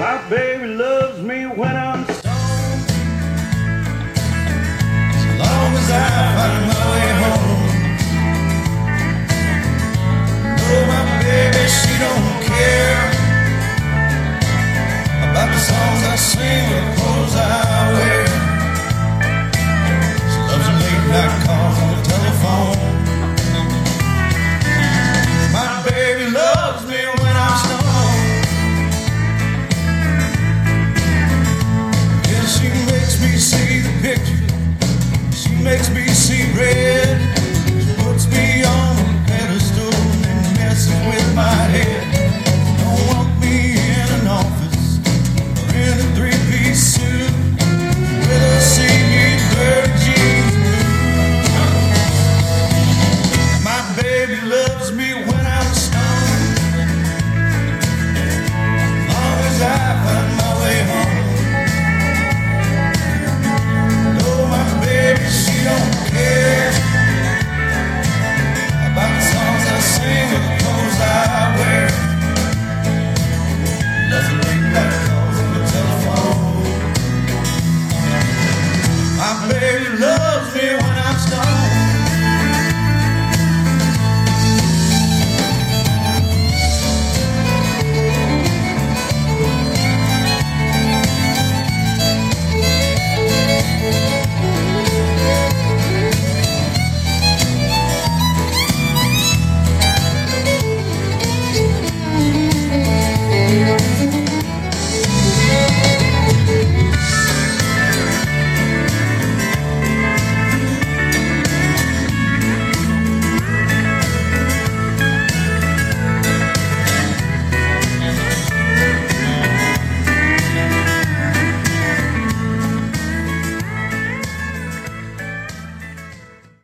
My baby loves me when I'm makes me see red. loves me when I'm start.